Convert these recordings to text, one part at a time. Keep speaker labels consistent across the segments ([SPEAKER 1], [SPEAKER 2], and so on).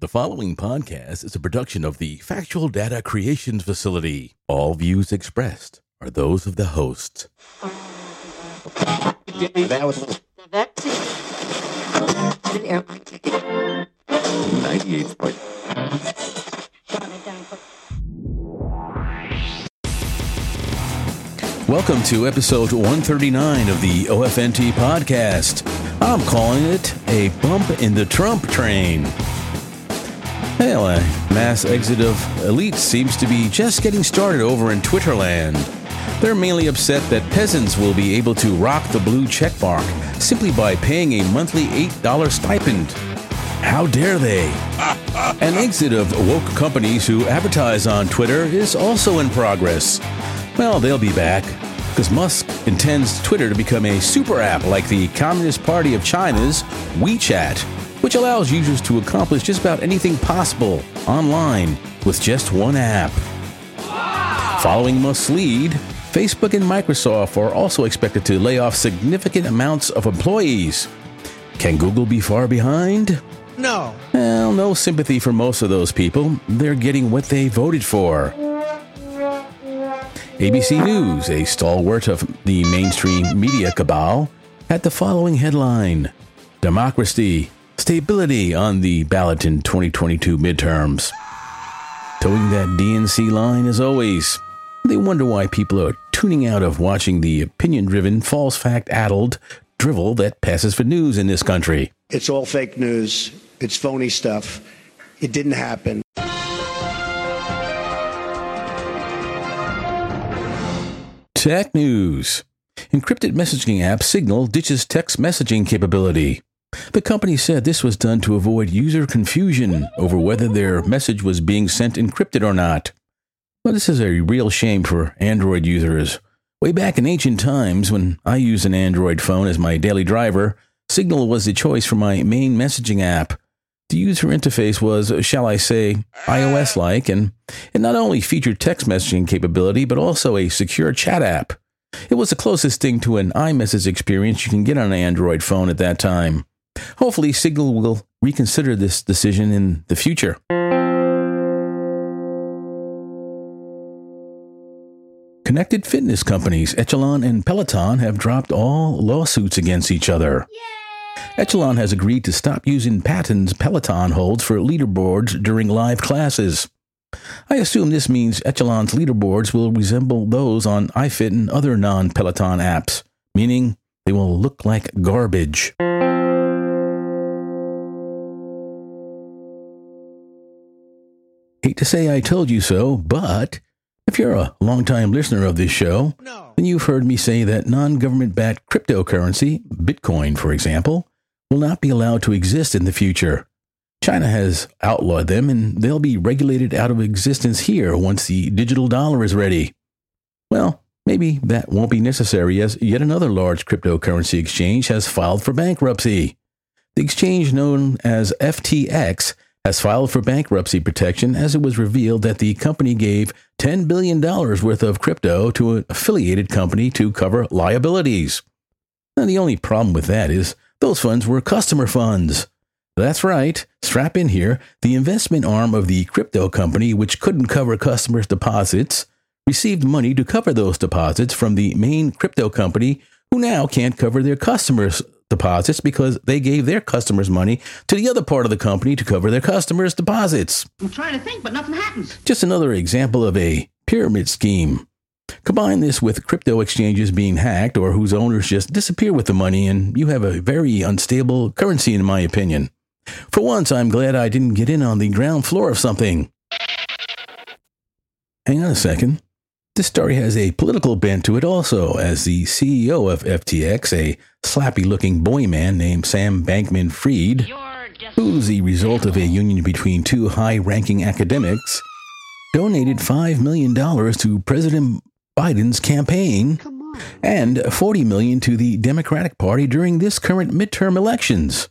[SPEAKER 1] The following podcast is a production of the Factual Data Creation Facility. All views expressed are those of the host. Welcome to episode 139 of the OFNT podcast. I'm calling it a bump in the Trump train. Hell, a mass exit of elites seems to be just getting started over in Twitterland. They're mainly upset that peasants will be able to rock the blue checkmark simply by paying a monthly $8 stipend. How dare they? An exit of woke companies who advertise on Twitter is also in progress. Well, they'll be back because Musk intends Twitter to become a super app like the Communist Party of China's WeChat, which allows users to accomplish just about anything possible online with just one app. Following Musk's lead, Facebook and Microsoft are also expected to lay off significant amounts of employees. Can Google be far behind?
[SPEAKER 2] No.
[SPEAKER 1] Well, no sympathy for most of those people. They're getting what they voted for. ABC News, a stalwart of the mainstream media cabal, had the following headline Democracy, stability on the ballot in 2022 midterms. Toeing that DNC line as always. They wonder why people are tuning out of watching the opinion driven, false fact addled drivel that passes for news in this country.
[SPEAKER 2] It's all fake news. It's phony stuff. It didn't happen.
[SPEAKER 1] Tech news. Encrypted messaging app Signal ditches text messaging capability. The company said this was done to avoid user confusion over whether their message was being sent encrypted or not. Well, this is a real shame for Android users. Way back in ancient times, when I used an Android phone as my daily driver, Signal was the choice for my main messaging app. The user interface was, shall I say, iOS like, and it not only featured text messaging capability, but also a secure chat app. It was the closest thing to an iMessage experience you can get on an Android phone at that time. Hopefully, Signal will reconsider this decision in the future. Connected fitness companies Echelon and Peloton have dropped all lawsuits against each other. Echelon has agreed to stop using patents Peloton holds for leaderboards during live classes. I assume this means Echelon's leaderboards will resemble those on iFit and other non Peloton apps, meaning they will look like garbage. Hate to say I told you so, but if you're a longtime listener of this show,
[SPEAKER 2] No.
[SPEAKER 1] then you've heard me say that non government backed cryptocurrency, Bitcoin for example, will not be allowed to exist in the future. China has outlawed them and they'll be regulated out of existence here once the digital dollar is ready. Well, maybe that won't be necessary as yet another large cryptocurrency exchange has filed for bankruptcy. The exchange known as FTX has filed for bankruptcy protection as it was revealed that the company gave $10 billion worth of crypto to an affiliated company to cover liabilities. The only problem with that is those funds were customer funds. That's right, strap in here. The investment arm of the crypto company, which couldn't cover customers' deposits, received money to cover those deposits from the main crypto company, who now can't cover their customers' deposits because they gave their customers money to the other part of the company to cover their customers' deposits.
[SPEAKER 3] I'm trying to think, but nothing happens.
[SPEAKER 1] Just another example of a pyramid scheme. Combine this with crypto exchanges being hacked or whose owners just disappear with the money, and you have a very unstable currency, in my opinion. For once, I'm glad I didn't get in on the ground floor of something. Hang on a second. This story has a political bent to it also, as the CEO of FTX, a slappy looking boy man named Sam Bankman Fried, who's the result of a union between two high ranking academics, donated $5 million to President Biden's campaign and 40 million to the Democratic Party during this current midterm elections.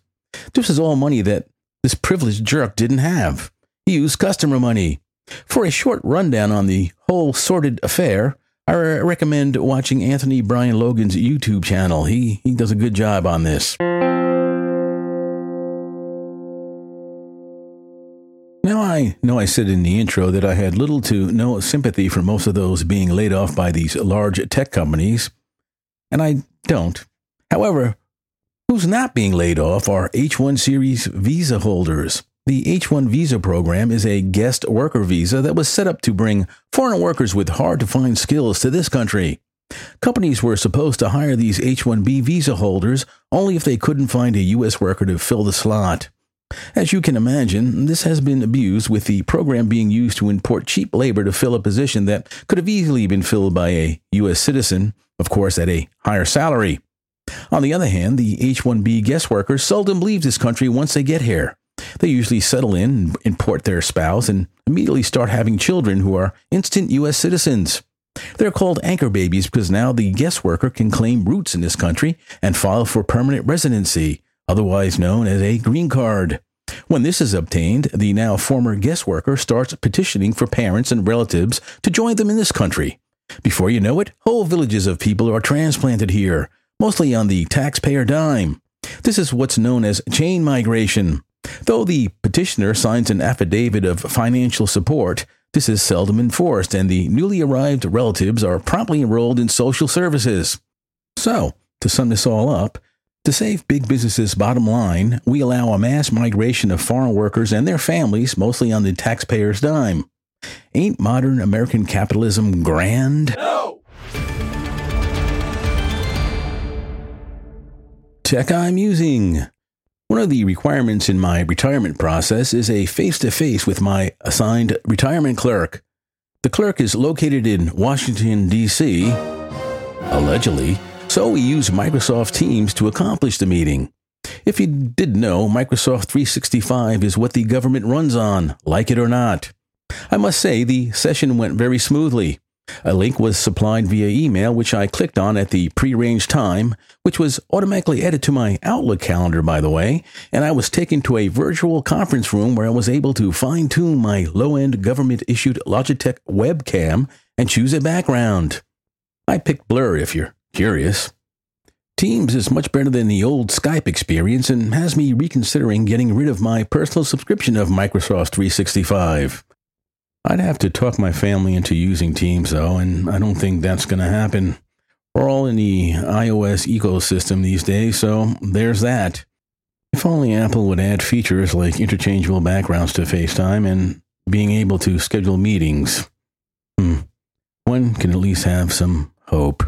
[SPEAKER 1] This is all money that this privileged jerk didn't have. He used customer money. For a short rundown on the whole sordid affair, I recommend watching Anthony Brian Logan's YouTube channel. He, he does a good job on this. Now, I know I said in the intro that I had little to no sympathy for most of those being laid off by these large tech companies, and I don't. However, who's not being laid off are H 1 series visa holders. The H 1 visa program is a guest worker visa that was set up to bring foreign workers with hard to find skills to this country. Companies were supposed to hire these H 1B visa holders only if they couldn't find a U.S. worker to fill the slot. As you can imagine, this has been abused with the program being used to import cheap labor to fill a position that could have easily been filled by a U.S. citizen, of course, at a higher salary. On the other hand, the H 1B guest workers seldom leave this country once they get here. They usually settle in, import their spouse, and immediately start having children who are instant U.S. citizens. They're called anchor babies because now the guest worker can claim roots in this country and file for permanent residency, otherwise known as a green card. When this is obtained, the now former guest worker starts petitioning for parents and relatives to join them in this country. Before you know it, whole villages of people are transplanted here, mostly on the taxpayer dime. This is what's known as chain migration. Though the petitioner signs an affidavit of financial support, this is seldom enforced, and the newly arrived relatives are promptly enrolled in social services. So, to sum this all up, to save big businesses' bottom line, we allow a mass migration of foreign workers and their families, mostly on the taxpayer's dime. Ain't modern American capitalism grand? No! Tech I'm using. One of the requirements in my retirement process is a face to face with my assigned retirement clerk. The clerk is located in Washington, D.C., allegedly, so we use Microsoft Teams to accomplish the meeting. If you didn't know, Microsoft 365 is what the government runs on, like it or not. I must say, the session went very smoothly. A link was supplied via email, which I clicked on at the prearranged time, which was automatically added to my Outlook calendar, by the way, and I was taken to a virtual conference room where I was able to fine tune my low end government issued Logitech webcam and choose a background. I picked Blur if you're Curious. Teams is much better than the old Skype experience and has me reconsidering getting rid of my personal subscription of Microsoft 365. I'd have to talk my family into using Teams, though, and I don't think that's going to happen. We're all in the iOS ecosystem these days, so there's that. If only Apple would add features like interchangeable backgrounds to FaceTime and being able to schedule meetings. Hmm. One can at least have some hope.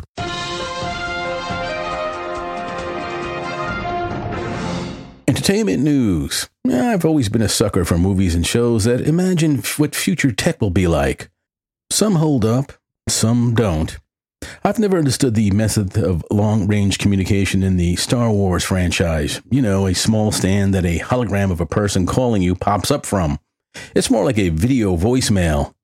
[SPEAKER 1] Entertainment news. I've always been a sucker for movies and shows that imagine what future tech will be like. Some hold up, some don't. I've never understood the method of long range communication in the Star Wars franchise. You know, a small stand that a hologram of a person calling you pops up from. It's more like a video voicemail.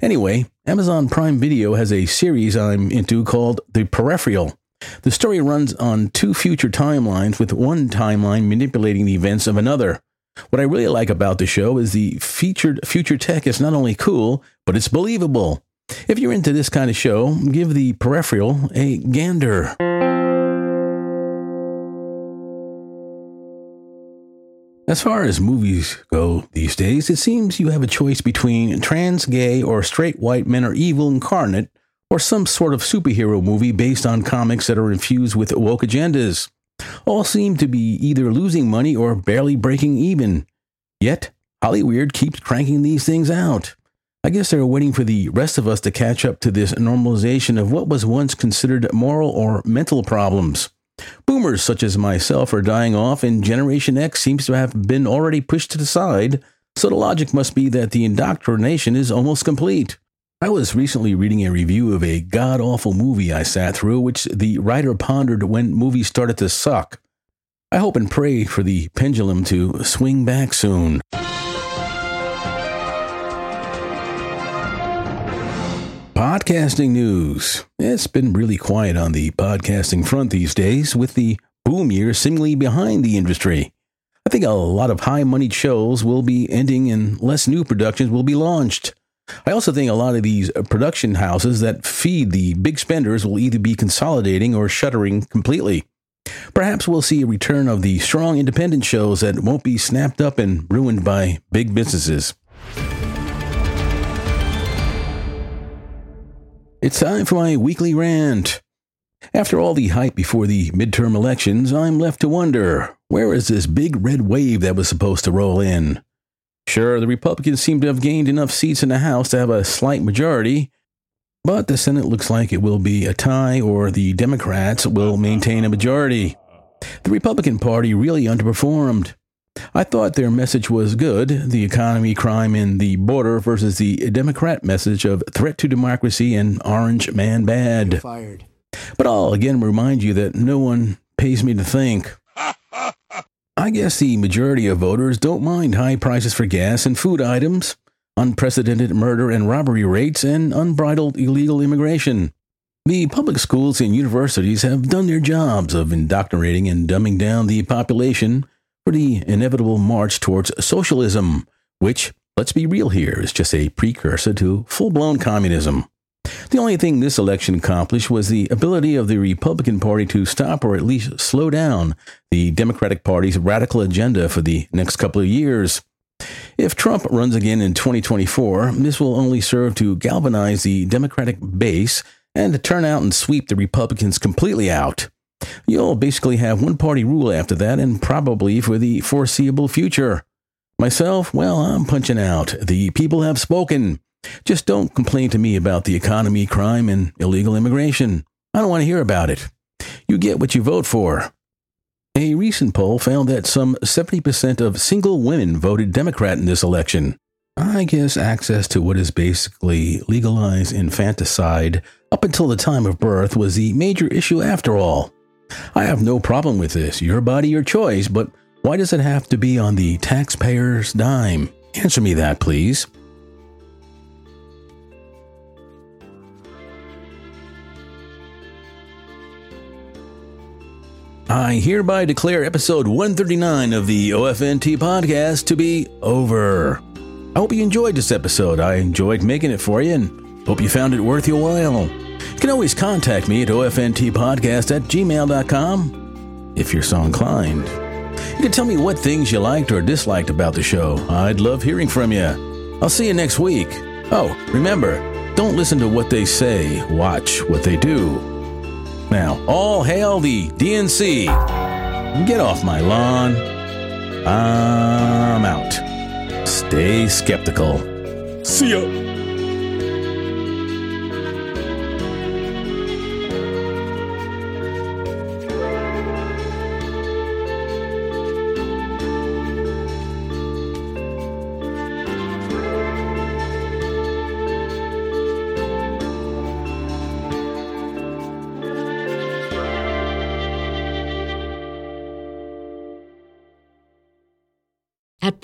[SPEAKER 1] Anyway, Amazon Prime Video has a series I'm into called The Peripheral. The story runs on two future timelines, with one timeline manipulating the events of another. What I really like about the show is the featured future tech is not only cool, but it's believable. If you're into this kind of show, give the peripheral a gander. As far as movies go these days, it seems you have a choice between trans, gay, or straight white men are evil incarnate or some sort of superhero movie based on comics that are infused with woke agendas. All seem to be either losing money or barely breaking even. Yet, Hollywood keeps cranking these things out. I guess they're waiting for the rest of us to catch up to this normalization of what was once considered moral or mental problems. Boomers such as myself are dying off, and Generation X seems to have been already pushed to the side, so the logic must be that the indoctrination is almost complete. I was recently reading a review of a god awful movie I sat through, which the writer pondered when movies started to suck. I hope and pray for the pendulum to swing back soon. Podcasting news. It's been really quiet on the podcasting front these days, with the boom year seemingly behind the industry. I think a lot of high moneyed shows will be ending and less new productions will be launched. I also think a lot of these uh, production houses that feed the big spenders will either be consolidating or shuttering completely. Perhaps we'll see a return of the strong independent shows that won't be snapped up and ruined by big businesses. It's time for my weekly rant. After all the hype before the midterm elections, I'm left to wonder where is this big red wave that was supposed to roll in? Sure, the Republicans seem to have gained enough seats in the House to have a slight majority, but the Senate looks like it will be a tie or the Democrats will maintain a majority. The Republican Party really underperformed. I thought their message was good the economy, crime, and the border versus the Democrat message of threat to democracy and orange man bad.
[SPEAKER 2] Fired.
[SPEAKER 1] But I'll again remind you that no one pays me to think. I guess the majority of voters don't mind high prices for gas and food items, unprecedented murder and robbery rates, and unbridled illegal immigration. The public schools and universities have done their jobs of indoctrinating and dumbing down the population for the inevitable march towards socialism, which, let's be real here, is just a precursor to full blown communism. The only thing this election accomplished was the ability of the Republican Party to stop or at least slow down the Democratic Party's radical agenda for the next couple of years. If Trump runs again in 2024, this will only serve to galvanize the Democratic base and to turn out and sweep the Republicans completely out. You'll basically have one party rule after that, and probably for the foreseeable future. Myself, well, I'm punching out. The people have spoken. Just don't complain to me about the economy, crime, and illegal immigration. I don't want to hear about it. You get what you vote for. A recent poll found that some 70% of single women voted Democrat in this election. I guess access to what is basically legalized infanticide up until the time of birth was the major issue after all. I have no problem with this. Your body, your choice, but why does it have to be on the taxpayer's dime? Answer me that, please. I hereby declare episode 139 of the OFNT podcast to be over. I hope you enjoyed this episode. I enjoyed making it for you and hope you found it worth your while. You can always contact me at ofntpodcast at gmail.com if you're so inclined. You can tell me what things you liked or disliked about the show. I'd love hearing from you. I'll see you next week. Oh, remember, don't listen to what they say, watch what they do. Now, all hail the DNC. Get off my lawn. I'm out. Stay skeptical. See ya.